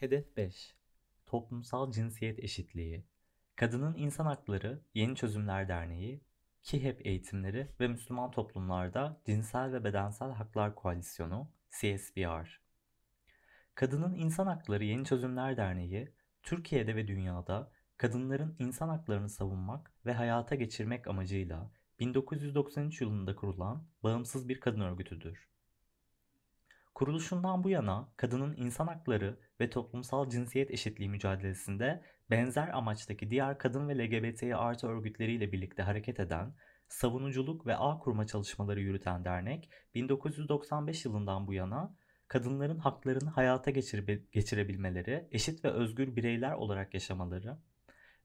Hedef 5 Toplumsal cinsiyet eşitliği. Kadının İnsan Hakları Yeni Çözümler Derneği KİHEP eğitimleri ve Müslüman toplumlarda Cinsel ve Bedensel Haklar Koalisyonu CSBR Kadının İnsan Hakları Yeni Çözümler Derneği, Türkiye'de ve dünyada kadınların insan haklarını savunmak ve hayata geçirmek amacıyla 1993 yılında kurulan bağımsız bir kadın örgütüdür. Kuruluşundan bu yana kadının insan hakları ve toplumsal cinsiyet eşitliği mücadelesinde benzer amaçtaki diğer kadın ve LGBTİ artı örgütleriyle birlikte hareket eden, savunuculuk ve ağ kurma çalışmaları yürüten dernek 1995 yılından bu yana kadınların haklarını hayata geçirebilmeleri, eşit ve özgür bireyler olarak yaşamaları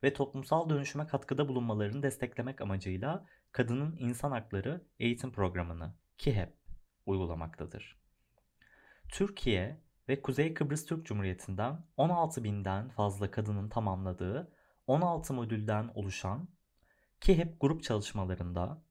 ve toplumsal dönüşüme katkıda bulunmalarını desteklemek amacıyla Kadının İnsan Hakları Eğitim Programı'nı KİHEP uygulamaktadır. Türkiye ve Kuzey Kıbrıs Türk Cumhuriyeti'nden 16 binden fazla kadının tamamladığı 16 modülden oluşan KİHEP grup çalışmalarında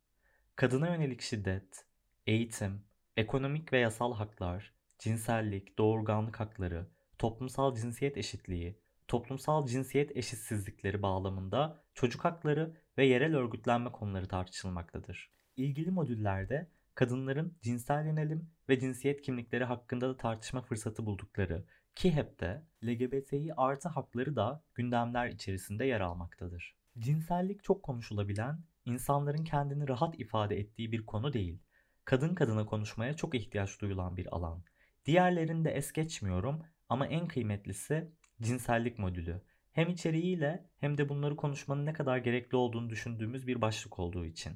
kadına yönelik şiddet, eğitim, ekonomik ve yasal haklar, cinsellik, doğurganlık hakları, toplumsal cinsiyet eşitliği, toplumsal cinsiyet eşitsizlikleri bağlamında çocuk hakları ve yerel örgütlenme konuları tartışılmaktadır. İlgili modüllerde kadınların cinsel yönelim ve cinsiyet kimlikleri hakkında da tartışma fırsatı buldukları ki hep de LGBTİ artı hakları da gündemler içerisinde yer almaktadır. Cinsellik çok konuşulabilen, insanların kendini rahat ifade ettiği bir konu değil. Kadın kadına konuşmaya çok ihtiyaç duyulan bir alan. Diğerlerini de es geçmiyorum ama en kıymetlisi cinsellik modülü. Hem içeriğiyle hem de bunları konuşmanın ne kadar gerekli olduğunu düşündüğümüz bir başlık olduğu için.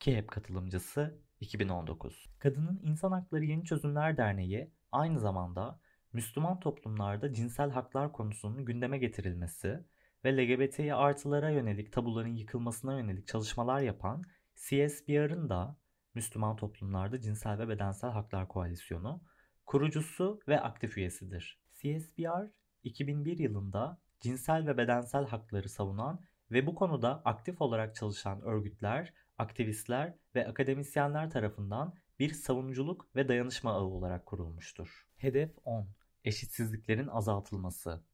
Ki hep katılımcısı 2019. Kadının İnsan Hakları Yeni Çözümler Derneği aynı zamanda Müslüman toplumlarda cinsel haklar konusunun gündeme getirilmesi ve LGBTİ artılara yönelik tabuların yıkılmasına yönelik çalışmalar yapan CSBR'ın da Müslüman toplumlarda cinsel ve bedensel haklar koalisyonu kurucusu ve aktif üyesidir. CSBR 2001 yılında cinsel ve bedensel hakları savunan ve bu konuda aktif olarak çalışan örgütler, aktivistler ve akademisyenler tarafından bir savunuculuk ve dayanışma ağı olarak kurulmuştur. Hedef 10. Eşitsizliklerin azaltılması.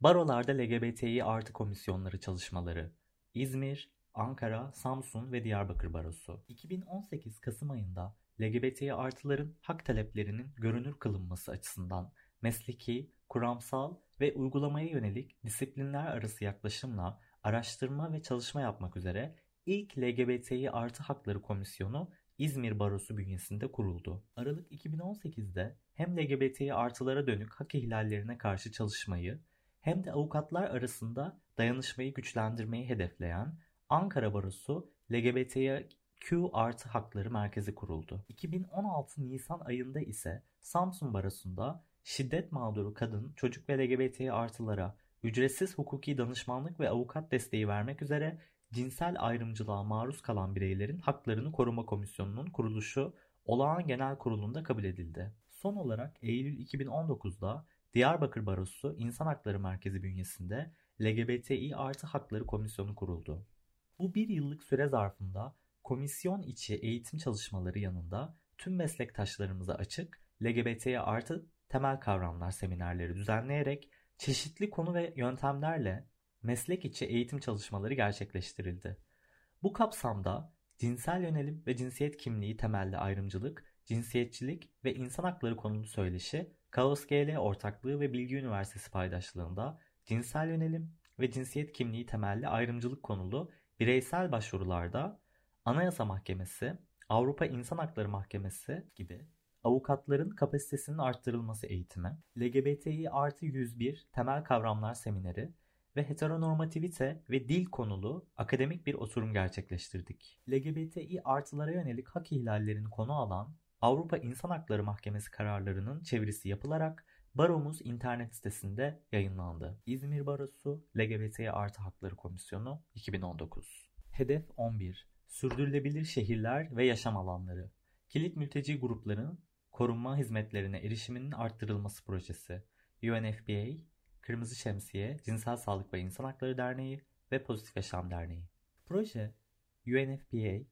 Barolarda LGBTİ artı komisyonları çalışmaları. İzmir, Ankara, Samsun ve Diyarbakır Barosu. 2018 Kasım ayında LGBTİ artıların hak taleplerinin görünür kılınması açısından mesleki, kuramsal ve uygulamaya yönelik disiplinler arası yaklaşımla araştırma ve çalışma yapmak üzere ilk LGBTİ artı hakları komisyonu İzmir Barosu bünyesinde kuruldu. Aralık 2018'de hem LGBTİ artılara dönük hak ihlallerine karşı çalışmayı hem de avukatlar arasında dayanışmayı güçlendirmeyi hedefleyen Ankara Barosu LGBTİ Q artı hakları merkezi kuruldu. 2016 Nisan ayında ise Samsun Barosu'nda şiddet mağduru kadın, çocuk ve LGBT artılara ücretsiz hukuki danışmanlık ve avukat desteği vermek üzere cinsel ayrımcılığa maruz kalan bireylerin haklarını koruma komisyonunun kuruluşu olağan genel kurulunda kabul edildi. Son olarak Eylül 2019'da Diyarbakır Barosu İnsan Hakları Merkezi bünyesinde LGBTİ artı hakları komisyonu kuruldu. Bu bir yıllık süre zarfında komisyon içi eğitim çalışmaları yanında tüm meslektaşlarımıza açık LGBTİ artı temel kavramlar seminerleri düzenleyerek çeşitli konu ve yöntemlerle meslek içi eğitim çalışmaları gerçekleştirildi. Bu kapsamda cinsel yönelim ve cinsiyet kimliği temelli ayrımcılık, cinsiyetçilik ve insan hakları konulu söyleşi, Kaos GL ortaklığı ve Bilgi Üniversitesi paydaşlığında cinsel yönelim ve cinsiyet kimliği temelli ayrımcılık konulu bireysel başvurularda Anayasa Mahkemesi, Avrupa İnsan Hakları Mahkemesi gibi avukatların kapasitesinin arttırılması eğitimi, LGBTİ artı 101 temel kavramlar semineri ve heteronormativite ve dil konulu akademik bir oturum gerçekleştirdik. LGBTİ artılara yönelik hak ihlallerini konu alan Avrupa İnsan Hakları Mahkemesi kararlarının çevirisi yapılarak Baromuz internet sitesinde yayınlandı. İzmir Barosu LGBTİ artı hakları komisyonu 2019. Hedef 11. Sürdürülebilir şehirler ve yaşam alanları. Kilit mülteci gruplarının korunma hizmetlerine erişiminin arttırılması projesi, UNFPA, Kırmızı Şemsiye, Cinsel Sağlık ve İnsan Hakları Derneği ve Pozitif Yaşam Derneği. Proje, UNFPA,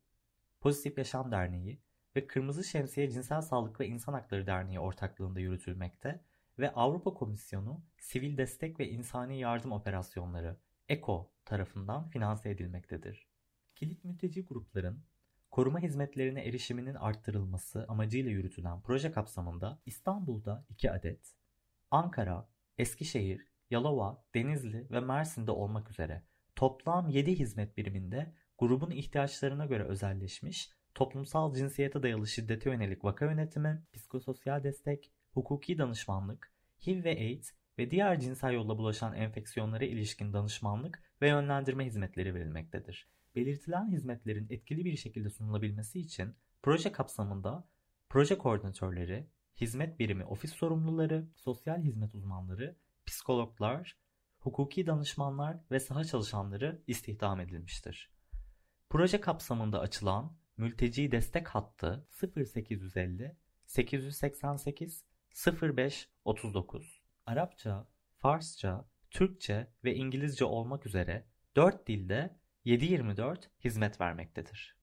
Pozitif Yaşam Derneği ve Kırmızı Şemsiye Cinsel Sağlık ve İnsan Hakları Derneği ortaklığında yürütülmekte ve Avrupa Komisyonu Sivil Destek ve İnsani Yardım Operasyonları ECO tarafından finanse edilmektedir. Kilit mülteci grupların koruma hizmetlerine erişiminin arttırılması amacıyla yürütülen proje kapsamında İstanbul'da 2 adet, Ankara, Eskişehir, Yalova, Denizli ve Mersin'de olmak üzere toplam 7 hizmet biriminde grubun ihtiyaçlarına göre özelleşmiş toplumsal cinsiyete dayalı şiddete yönelik vaka yönetimi, psikososyal destek, hukuki danışmanlık, HIV ve AIDS ve diğer cinsel yolla bulaşan enfeksiyonlara ilişkin danışmanlık ve yönlendirme hizmetleri verilmektedir. Belirtilen hizmetlerin etkili bir şekilde sunulabilmesi için proje kapsamında proje koordinatörleri, hizmet birimi ofis sorumluları, sosyal hizmet uzmanları, psikologlar, hukuki danışmanlar ve saha çalışanları istihdam edilmiştir. Proje kapsamında açılan mülteci destek hattı 0850 888 05 39. Arapça, Farsça, Türkçe ve İngilizce olmak üzere 4 dilde 7/24 hizmet vermektedir.